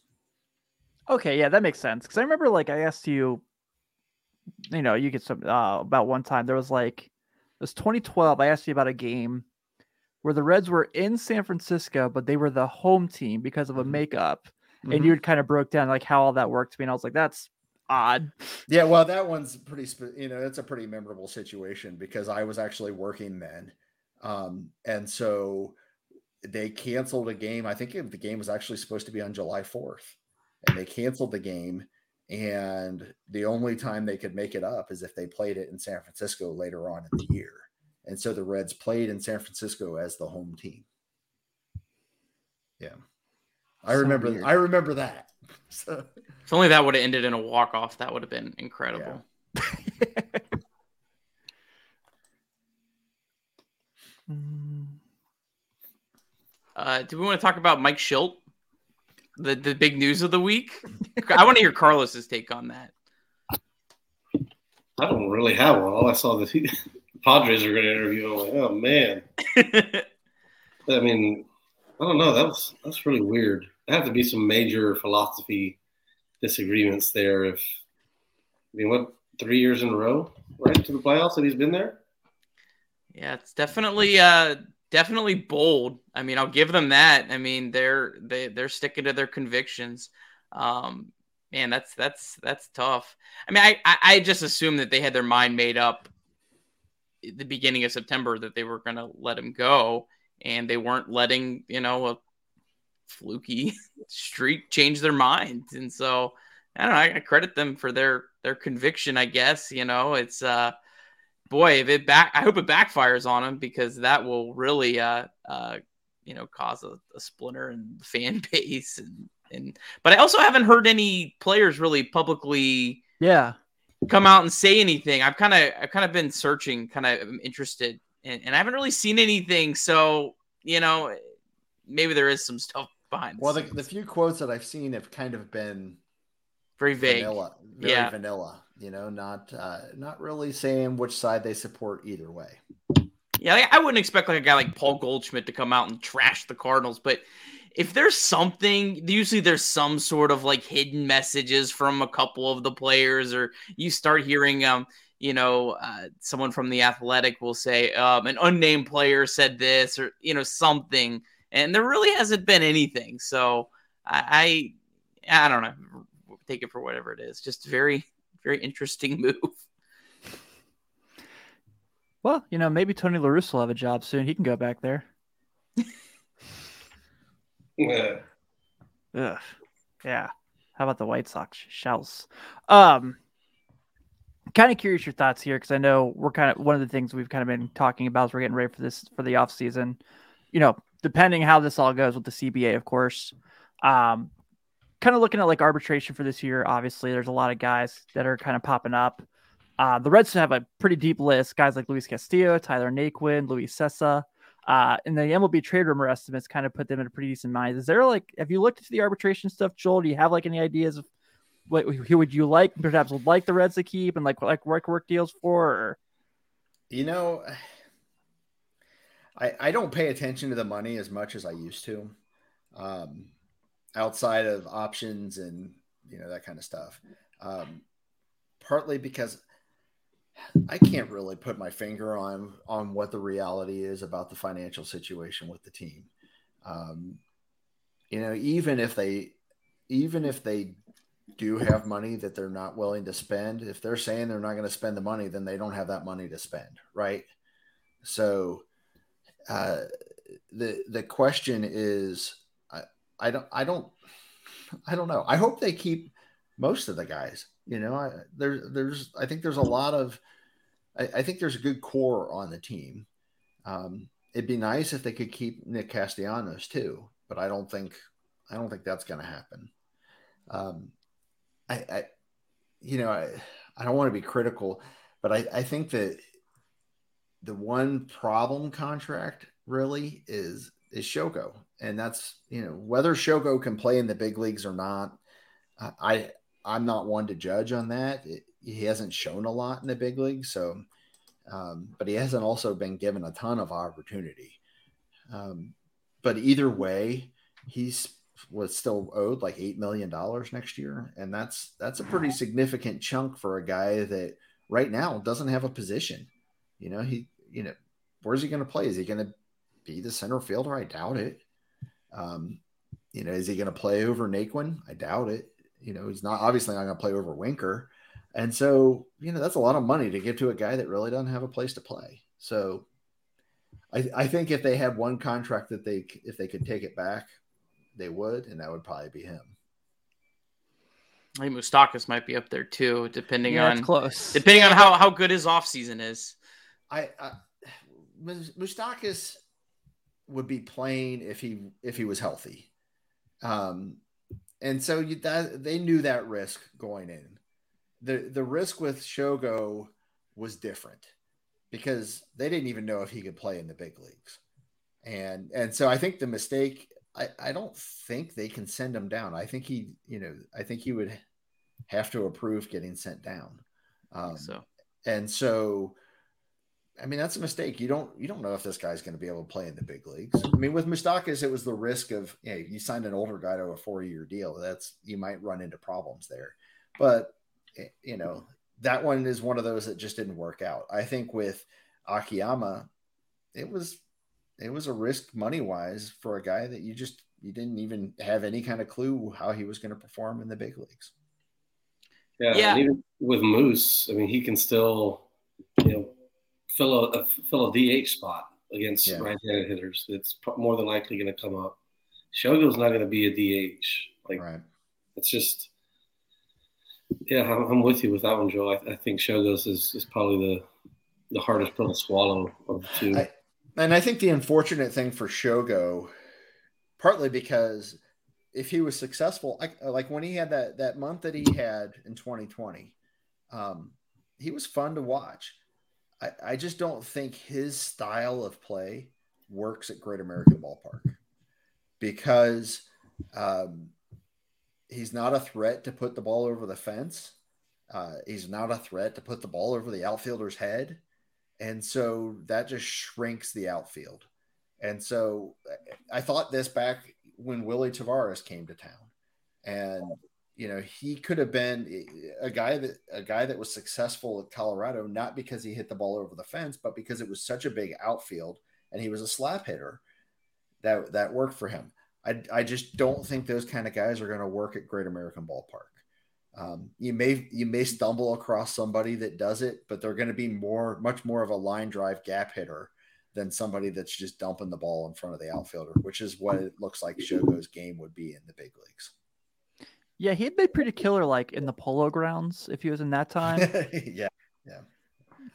Okay, yeah, that makes sense. Because I remember like I asked you, you know, you get some uh, about one time there was like was 2012. I asked you about a game where the Reds were in San Francisco, but they were the home team because of a Mhm. makeup, Mhm. and you had kind of broke down like how all that worked to me, and I was like, that's odd. yeah well that one's pretty spe- you know it's a pretty memorable situation because i was actually working then um and so they canceled a game i think the game was actually supposed to be on july 4th and they canceled the game and the only time they could make it up is if they played it in san francisco later on in the year. And so the reds played in san francisco as the home team. Yeah. I So remember weird. i remember that. So if only that would have ended in a walk off that would have been incredible. Mm, uh do we want to talk about mike shildt the the big news of the week i want to hear carlos's take on that I don't really have one. All I saw that he, the Padres are going to interview. I'm like, oh man. I mean, I don't know. That was that's really weird. There have to be some major philosophy disagreements there. If I mean, what three years in a row, right to the playoffs that he's been there. Yeah, it's definitely uh definitely bold. I mean, I'll give them that. I mean, they're they they're sticking to their convictions. Um man, that's that's that's tough. I mean, I I, I just assumed that they had their mind made up the beginning of September that they were going to let him go and they weren't letting, you know, a fluky streak change their mind. And so, I don't know, I, I credit them for their their conviction, I guess, you know. It's uh boy, if it back, I hope it backfires on him because that will really, uh, uh, you know, cause a, a splinter in the fan base. And, and, but I also haven't heard any players really publicly yeah, come out and say anything. I've kind of, I've kind of been searching, kind of interested, and, and I haven't really seen anything. So, you know, maybe there is some stuff behind. Well, the, the few quotes that I've seen have kind of been very vague. vanilla, very Yeah. vanilla. You know, not uh, not really saying which side they support either way. Yeah, I wouldn't expect like a guy like Paul Goldschmidt to come out and trash the Cardinals, but if there's something, usually there's some sort of like hidden messages from a couple of the players, or you start hearing, um, you know, uh, someone from the Athletic will say, um, an unnamed player said this, or you know, something, and there really hasn't been anything. So I, I, I don't know. take it for whatever it is. Just very, very interesting move. Well, you know, maybe Tony La Russa will have a job soon. He can go back there. Yeah. Ugh. Yeah. How about the White Sox? Shells. Um, kind of curious your thoughts here because I know we're kind of one of the things we've kind of been talking about as we're getting ready for this for the off season. You know, depending how this all goes with the CBA, of course. Um, kind of looking at like arbitration for this year. Obviously, there's a lot of guys that are kind of popping up. Uh, the Reds have a pretty deep list. Guys like Luis Castillo, Tyler Naquin, Luis Cessa. Uh, and the MLB trade rumor estimates kind of put them in a pretty decent mind. Is there like, have you looked into the arbitration stuff, Joel? Do you have like any ideas of what who would you like, perhaps would like the Reds to keep and like like work work deals for? Or? You know, I I don't pay attention to the money as much as I used to, um, outside of options and you know that kind of stuff. Um, partly because I can't really put my finger on on what the reality is about the financial situation with the team. Um, you know, even if they even if they do have money that they're not willing to spend, if they're saying they're not going to spend the money, then they don't have that money to spend, right? So uh, the the question is, I, don't I don't I don't know. I hope they keep most of the guys. You know, I, there, there's, I think there's a lot of, I, I, think there's a good core on the team. Um, it'd be nice if they could keep Nick Castellanos too, but I don't think, I don't think that's going to happen. Um, I, I, you know, I, I don't want to be critical, but I, I think that the one problem contract really is is Shogo, and that's you know whether Shogo can play in the big leagues or not. I I'm not one to judge on that. It, he hasn't shown a lot in the big league, so um, but he hasn't also been given a ton of opportunity. Um, but either way, he's was still owed like eight million dollars next year, and that's that's a pretty significant chunk for a guy that right now doesn't have a position. You know, he you know where's he going to play? Is he going to be the center fielder? I doubt it. Um, you know, is he going to play over Naquin? I doubt it. You know, he's not obviously not going to play over Winker. And so, you know, that's a lot of money to give to a guy that really doesn't have a place to play. So I, I think if they had one contract that they, if they could take it back, they would, and that would probably be him. I think Moustakas might be up there too, depending yeah, on close. Depending on how, how good his offseason is. I, I Moustakas would be playing if he if he was healthy. Um, and so you, that they knew that risk going in. the The risk with Shogo was different because they didn't even know if he could play in the big leagues, and and so I think the mistake. I, I don't think they can send him down. I think he, you know, I think he would have to approve getting sent down. Um, so, and so I mean, that's a mistake. You don't you don't know if this guy's going to be able to play in the big leagues. I mean, with Moustakas, it was the risk of you, know, you signed an older guy to a four year deal. That's you might run into problems there. But eh, you know, that one is one of those that just didn't work out. I think with Akiyama, it was it was a risk money wise for a guy that you just you didn't even have any kind of clue how he was going to perform in the big leagues. Yeah, yeah. even with Moose, I mean, he can still, you know, fill a, fill a DH spot against yeah. right-handed hitters. It's more than likely going to come up. Shogo's not going to be a DH. Like right. it's just, yeah, I'm, I'm, with you with that one, Joe. I, I, think Shogo's is, is probably the the hardest pill to swallow of the two. I, and I think the unfortunate thing for Shogo, partly because if he was successful, like, like when he had that that month that he had in 2020, um, he was fun to watch. I, I just don't think his style of play works at Great American Ballpark because um, he's not a threat to put the ball over the fence. Uh, he's not a threat to put the ball over the outfielder's head. And so that just shrinks the outfield. And so I thought this back when Willy Taveras came to town. And you know he could have been a guy that a guy that was successful at Colorado not because he hit the ball over the fence but because it was such a big outfield and he was a slap hitter that that worked for him. I I just don't think those kind of guys are going to work at Great American Ballpark. Um, you may you may stumble across somebody that does it, but they're going to be more much more of a line drive gap hitter than somebody that's just dumping the ball in front of the outfielder, which is what it looks like Shogo's game would be in the big leagues. Yeah, he'd be pretty killer like in the polo grounds if he was in that time. yeah, yeah.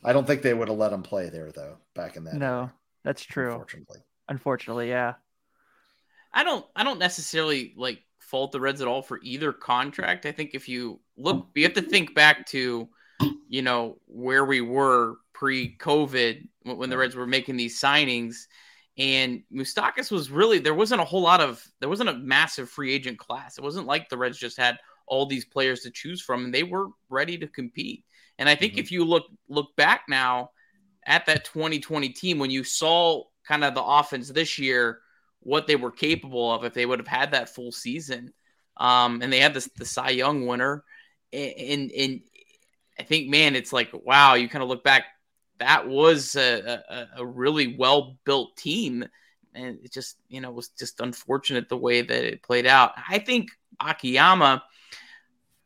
I don't think they would have let him play there though back in that. No, era, that's true. Unfortunately, Unfortunately, yeah. I don't I don't necessarily like fault the Reds at all for either contract. I think if you look, you have to think back to, you know, where we were pre-COVID when the Reds were making these signings, and Moustakas was really there wasn't a whole lot of there wasn't a massive free agent class. It wasn't like the Reds just had all these players to choose from, and they were ready to compete. And I think Mhm. if you look look back now at that 2020 team, when you saw kind of the offense this year, what they were capable of if they would have had that full season, um, and they had this the Cy Young winner, and and I think man, it's like wow, you kind of look back, that was a, a, a really well built team, and it just you know was just unfortunate the way that it played out. I think Akiyama.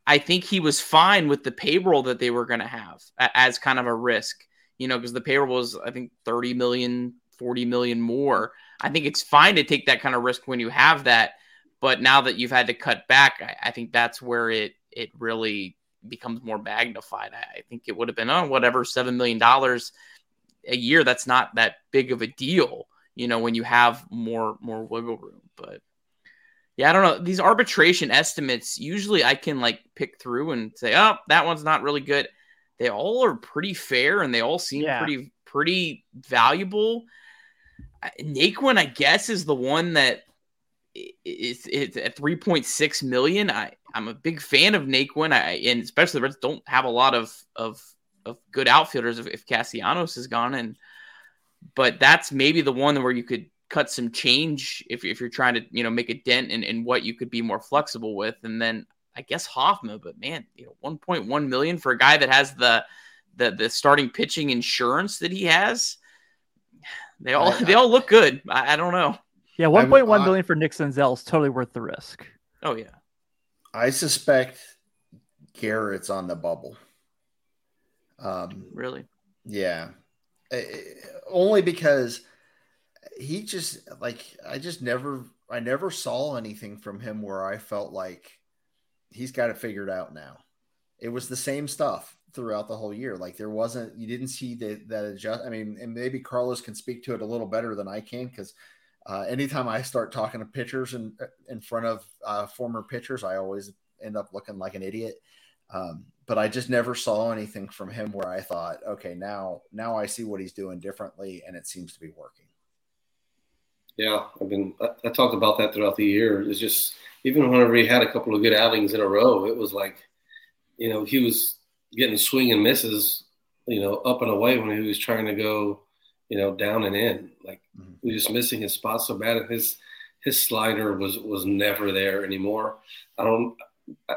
I think he was fine with the payroll that they were going to have as kind of a risk, you know, because the payroll was, I think, 30 million, 40 million more. I think it's fine to take that kind of risk when you have that. But now that you've had to cut back, I, I think that's where it it really becomes more magnified. I, I think it would have been, oh, whatever, $7 million a year. That's not that big of a deal, you know, when you have more more wiggle room. But yeah, I don't know. These arbitration estimates, usually I can like pick through and say, oh, that one's not really good. They all are pretty fair and they all seem Yeah. pretty pretty valuable. Naquin, I guess, is the one that i- is it's at 3.6 million. I, I'm a big fan of Naquin. I and especially the Reds don't have a lot of of of good outfielders if, if Castellanos is gone. And but that's maybe the one where you could cut some change if, if you're trying to you know make a dent in, in what you could be more flexible with. And then i guess hoffman but man you know 1.1 million for a guy that has the the, the starting pitching insurance that he has. They all I- they all look good. I, I don't know Yeah, one point one billion for Nick Senzel is totally worth the risk. oh yeah I suspect Garrett's on the bubble. Um, really Yeah. Eh, eh, Only because he just like I just never I never saw anything from him where I felt like he's got it figured out now. It was the same stuff throughout the whole year. Like there wasn't you didn't see that that adjust. I mean, and maybe Carlos can speak to it a little better than I can because uh, anytime I start talking to pitchers in in front of uh, former pitchers, I always end up looking like an idiot. Um, but I just never saw anything from him where I thought, okay, now now I see what he's doing differently, and it seems to be working. Yeah, I've been. I, I talked about that throughout the year. It's just even whenever he had a couple of good outings in a row, it was like, you know, he was getting swing and misses, you know, up and away when he was trying to go, you know, down and in. Like Mhm. He was just missing his spot so bad. His his slider was was never there anymore. I don't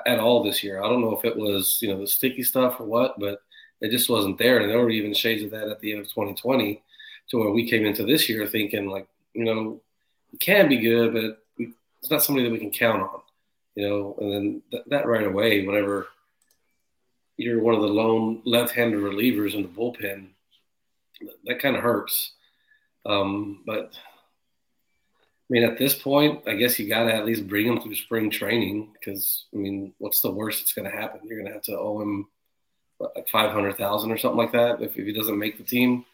at all this year. I don't know if it was you know the sticky stuff or what, but it just wasn't there. And there were even shades of that at the end of 2020, to where we came into this year thinking like, you know, he can be good, but it's not somebody that we can count on, you know. And then th- that right away, whenever you're one of the lone left-handed relievers in the bullpen, that kind of hurts. Um, but I mean, at this point, I guess you got to at least bring him through spring training because I mean, what's the worst that's going to happen? You're going to have to owe him like five hundred thousand or something like that if, if he doesn't make the team.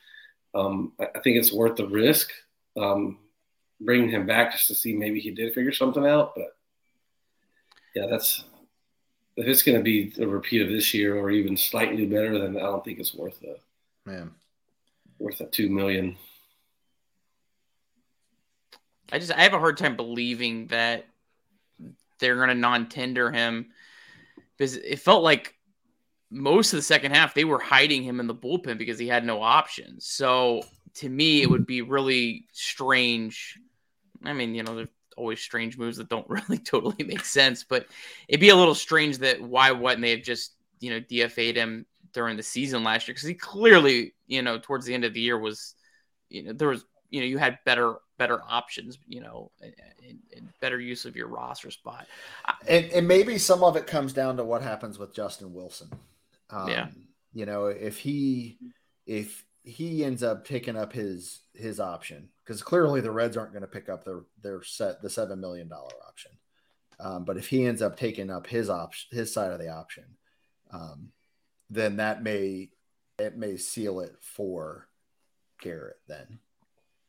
Um, I, I think it's worth the risk um, bringing him back just to see maybe he did figure something out. But yeah, that's if it's going to be a repeat of this year or even slightly better, then I don't think it's worth the Man, worth that two million. I just I have a hard time believing that they're going to non-tender him because it felt like most of the second half they were hiding him in the bullpen because he had no options. So to me, it would be really strange. I mean, you know, there's always strange moves that don't really totally make sense, but it'd be a little strange that why wouldn't they have just you know DFA'd him during the season last year because he clearly you know towards the end of the year was you know there was you know you had better better options, you know, and, and better use of your roster spot. And, and, maybe some of it comes down to what happens with Justin Wilson. Um, yeah. You know, if he if he ends up taking up his his option, because clearly the Reds aren't going to pick up their their set the seven million dollar option. Um, but if he ends up taking up his option, his side of the option, um, then that may it may seal it for Garrett. Then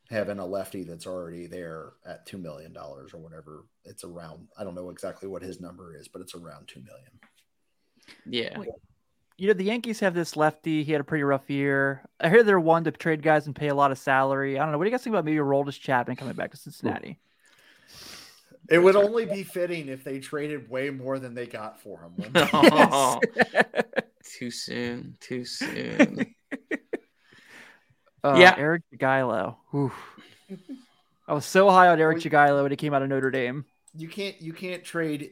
having a lefty that's already there at two million dollars or whatever, it's around. I don't know exactly what his number is, but it's around two million. Yeah. You know, the Yankees have this lefty. He had a pretty rough year. I hear they're one to trade guys and pay a lot of salary. I don't know. What do you guys think about maybe Aroldis Chapman coming back to Cincinnati? It would only be fitting if they traded way more than they got for him. oh, too soon. Too soon. Uh, yeah, Eric Jagielo. I was so high on Eric Jagielo when he came out of Notre Dame. You can't. You can't trade.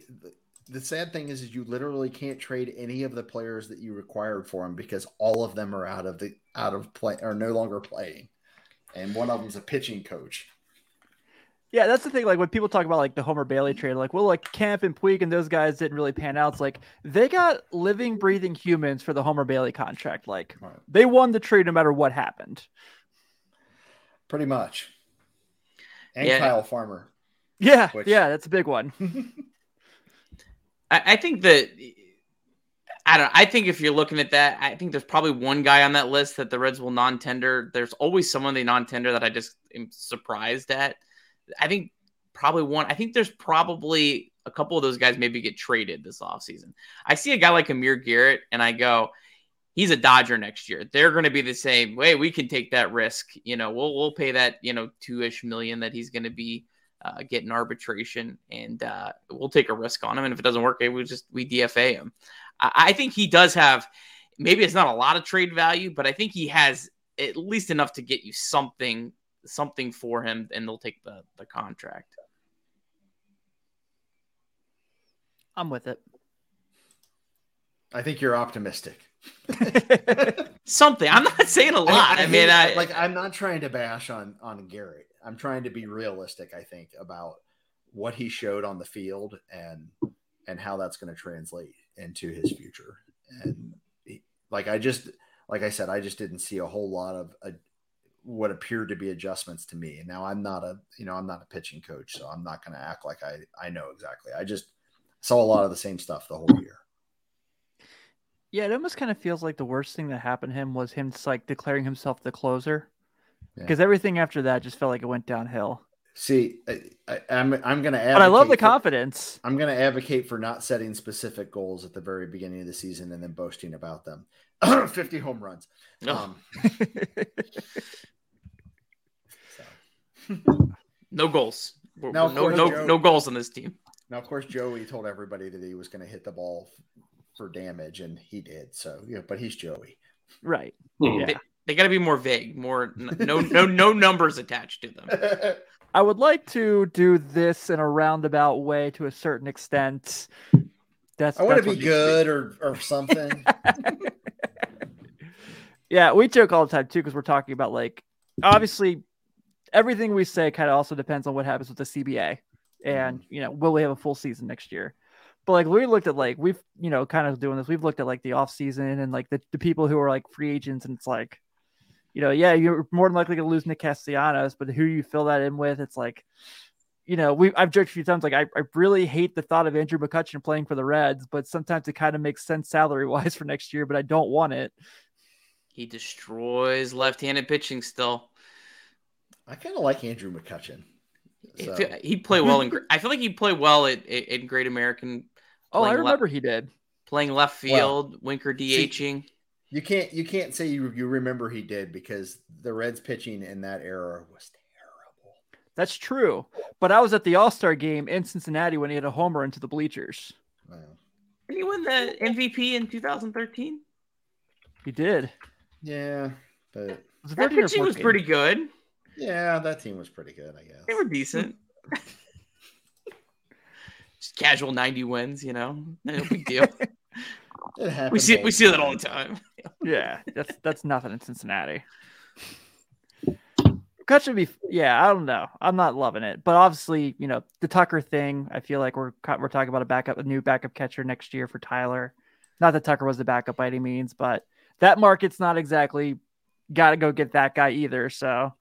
The sad thing is, is you literally can't trade any of the players that you required for him because all of them are out of the out of play are no longer playing, and one of them's a pitching coach. Yeah, that's the thing. Like when people talk about like the Homer Bailey trade, like well, like Kemp and Puig and those guys didn't really pan out. It's like they got living, breathing humans for the Homer Bailey contract. Like right. they won the trade no matter what happened. Pretty much. And yeah. Kyle Farmer. Yeah, which... yeah, that's a big one. I, I think that I don't. I think if you're looking at that, I think there's probably one guy on that list that the Reds will non-tender. There's always someone they non-tender that I just am surprised at. I think probably one. I think there's probably a couple of those guys maybe get traded this offseason. I see a guy like Amir Garrett and I go, he's a Dodger next year. They're going to be the same way. We can take that risk. You know, we'll, we'll pay that, you know, two ish million that he's going to be uh, getting arbitration and uh, we'll take a risk on him. And if it doesn't work, we just, we DFA him. I, I think he does have, maybe it's not a lot of trade value, but I think he has at least enough to get you something something for him, and they'll take the the contract. I'm with it. I think you're optimistic. Something. I'm not saying a lot. I, I, I mean, I, like I'm not trying to bash on on Garrett. I'm trying to be realistic. I think about what he showed on the field and and how that's going to translate into his future. And he, like I just like I said, I just didn't see a whole lot of a, what appeared to be adjustments to me. Now I'm not a, you know, I'm not a pitching coach, so I'm not going to act like I, I know exactly. I just saw a lot of the same stuff the whole year. Yeah, it almost kind of feels like the worst thing that happened to him was him just like declaring himself the closer, because yeah. everything after that just felt like it went downhill. See, I, am I'm, I'm going to. But I love the for, confidence. I'm going to advocate for not setting specific goals at the very beginning of the season and then boasting about them. 50 home runs. No. Um, no goals. Now, no, no, Joe, no goals on this team. Now, of course, Joey told everybody that he was going to hit the ball for damage, and he did. So, yeah, but he's Joey, right? Hmm. Yeah, they, they got to be more vague, more no, no, no numbers attached to them. I would like to do this in a roundabout way to a certain extent. That's I want to be good or or something. yeah, we joke all the time too because we're talking about like obviously everything we say kind of also depends on what happens with the CBA. And, mm-hmm. you know, will we have a full season next year? But like we looked at like we've you know kind of doing this. We've looked at like the off season and like the, the people who are like free agents, and it's like, you know, yeah, you're more than likely gonna lose Nick Castellanos, but who you fill that in with? It's like, you know, we I've joked a few times like I, I really hate the thought of Andrew McCutchen playing for the Reds, but sometimes it kind of makes sense salary wise for next year, but I don't want it. He destroys left-handed pitching still. I kind of like Andrew McCutchen. So. He'd play well in. I feel like he'd play well at, in Great American. Oh, I remember left, he did playing left field, well, Winker DHing. See, you can't you can't say you you remember he did because the Reds pitching in that era was terrible. That's true, but I was at the All Star game in Cincinnati when he had a homer into the bleachers. Wow. Did he win the MVP in 2013? He did. Yeah, but that pitching was pretty good. Yeah, that team was pretty good, I guess. They were decent. Just casual 90 wins, you know. No big deal. we see we see that all the time. yeah, that's that's nothing in Cincinnati. Cut should be, yeah. I don't know. I'm not loving it, but obviously, you know, the Tucker thing. I feel like we're we're talking about a backup, a new backup catcher next year for Tyler. Not that Tucker was the backup by any means, but that market's not exactly got to go get that guy either. So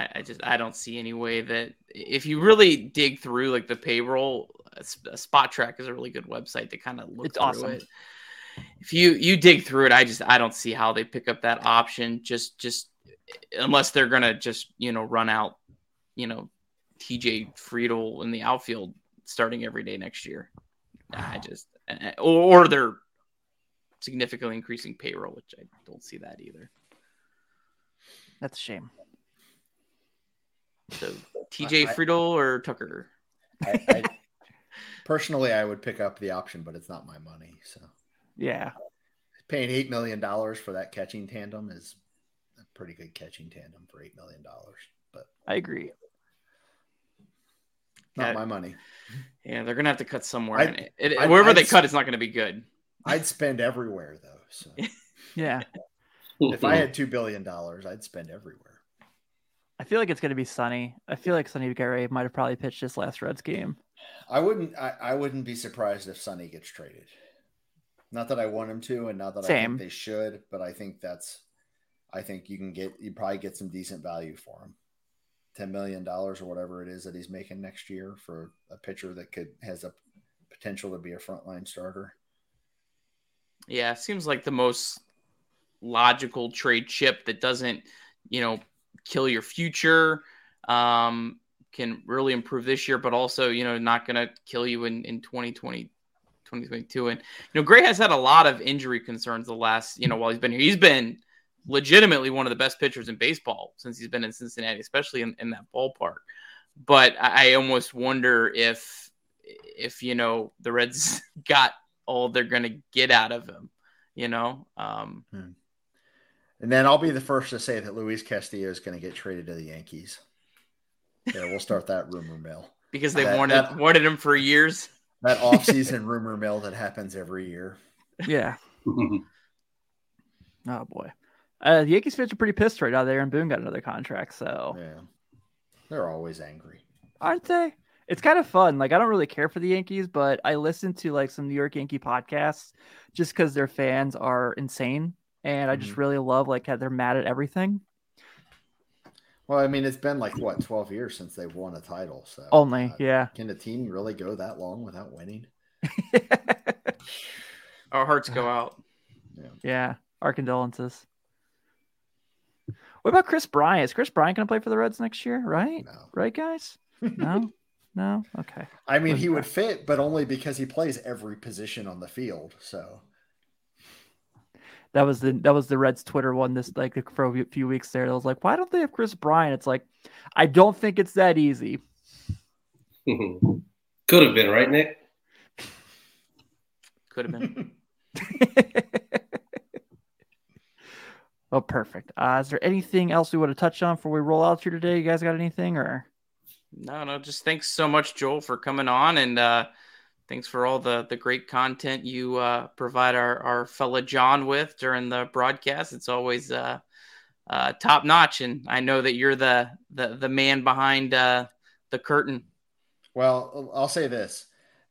I, I, just I don't see any way that if you really dig through like the payroll, a, a Spotrac is a really good website to kind of look it's awesome. it. If you you dig through it, I just I don't see how they pick up that option. Just just unless they're gonna just you know run out, you know, TJ Friedl in the outfield starting every day next year. I just eh, eh, or, or they're significantly increasing payroll, which I don't see that either. That's a shame. So TJ Friedl or Tucker? I, I, personally, I would pick up the option, but it's not my money. So yeah, paying eight million dollars for that catching tandem is a pretty good catching tandem for eight million dollars. But I agree. Not my money. Yeah, they're gonna have to cut somewhere. It, it, wherever they cut, it's not gonna be good. I'd spend everywhere though. So yeah, if I had two billion dollars, I'd spend everywhere. I feel like it's going to be Sonny. I feel like Sonny Gray might have probably pitched this last Reds game. I wouldn't. I, I wouldn't be surprised if Sonny gets traded. Not that I want him to, and not that Same. I think they should, but I think that's. I think you can get you probably get some decent value for him, ten million dollars or whatever it is that he's making next year for a pitcher that could has a potential to be a frontline starter. Yeah, seems like the most logical trade chip that doesn't, you know, kill your future. Um, can really improve this year, but also, you know, not going to kill you in, in 2020, 2022. And, you know, Gray has had a lot of injury concerns the last, you know, while he's been here. He's been legitimately one of the best pitchers in baseball since he's been in Cincinnati, especially in, in that ballpark. But I, I almost wonder if, if, you know, the Reds got all they're going to get out of him, you know? Um, hmm. And then I'll be the first to say that Luis Castillo is going to get traded to the Yankees. Yeah, we'll start that rumor mill because they wanted that, wanted him for years. That offseason rumor mill that happens every year. Yeah. oh boy, uh, the Yankees fans are pretty pissed right now. There and Boone got another contract, so yeah, they're always angry, aren't they? It's kind of fun. Like I don't really care for the Yankees, but I listen to like some New York Yankee podcasts just because their fans are insane and I just mm-hmm. really love like how they're mad at everything. Well, I mean, it's been like what twelve years since they've won a title. So only, uh, yeah. Can a team really go that long without winning? Our hearts go out. Yeah. yeah, our condolences. What about Kris Bryant? Is Kris Bryant going to play for the Reds next year? Right? No. Right, guys? No. no. Okay. I mean, he would fit, but only because he plays every position on the field. So that was the that was the Reds Twitter one this like for a few weeks there. It was like, why don't they have Kris Bryant? It's like, I don't think it's that easy. Could have been, right, Nick? Could have been. oh, perfect. Uh, is there anything else we want to touch on before we roll out here today? You guys got anything or? No, no. Just thanks so much, Joel, for coming on and. uh thanks for all the the great content you uh, provide our our fella John with during the broadcast. It's always uh, uh, top notch, and I know that you're the the the man behind uh, the curtain. Well, I'll say this: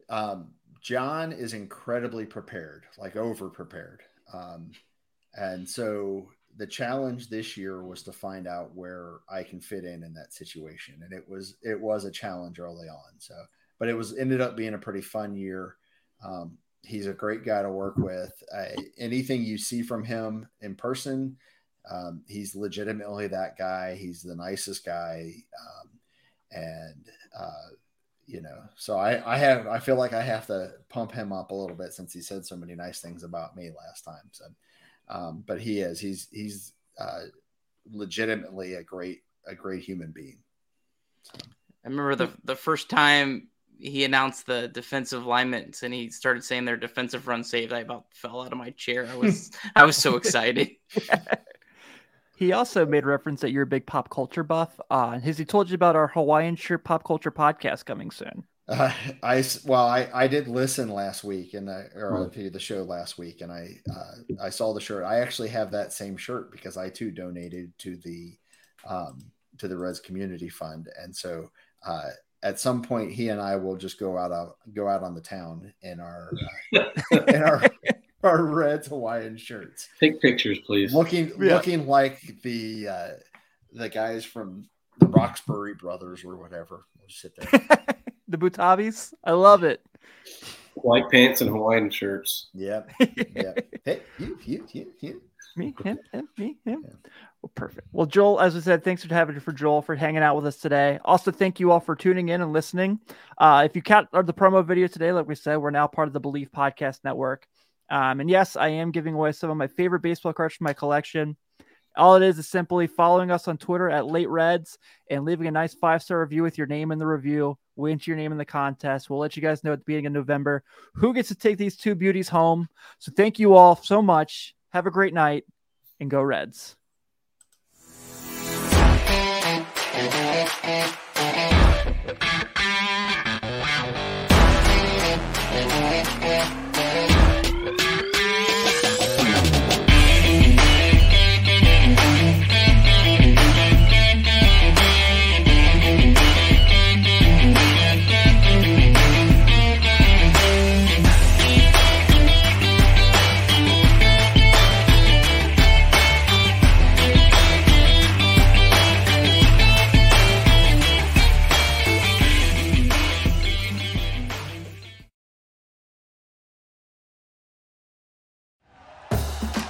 um, John is incredibly prepared, like over prepared, um, and so the challenge this year was to find out where I can fit in in that situation, and it was it was a challenge early on. So but it was ended up being a pretty fun year. Um, he's a great guy to work with. anything you see from him in person, um, he's legitimately that guy. He's the nicest guy, um, and uh, you know, so I, I have I feel like I have to pump him up a little bit since he said so many nice things about me last time. So, um, but he is he's he's uh, legitimately a great a great human being. So. I remember the the first time he announced the defensive linemen and he started saying their defensive run saved, I about fell out of my chair. I was I was so excited. he also made reference that you're a big pop culture buff. Uh, has he told you about our Hawaiian shirt pop culture podcast coming soon? Uh, I well, I, I did listen last week and I or hmm. the show last week, and I uh, I saw the shirt. I actually have that same shirt because I too donated to the um, to the Reds Community Fund, and so uh, at some point he and I will just go out of, go out on the town in our uh, in our our Reds Hawaiian shirts. Take pictures, please. Looking Yeah. looking like the uh, the guys from the Roxbury brothers or whatever. We'll just sit there. the Butabis. I love it. White pants and Hawaiian shirts. yep. Yep. Hey, you, you, you, you. Me, him, him, me, him. Well, perfect. Well, Joel, as I said, thanks for having you for Joel for hanging out with us today. Also, thank you all for tuning in and listening. Uh, if you caught uh, the promo video today, like we said, we're now part of the Bleav Podcast Network. Um, and yes, I am giving away some of my favorite baseball cards from my collection. All it is is simply following us on Twitter at Late Reds and leaving a nice five star review with your name in the review. We enter your name in the contest. We'll let you guys know at the beginning of November who gets to take these two beauties home. So thank you all so much. Have a great night and go Reds.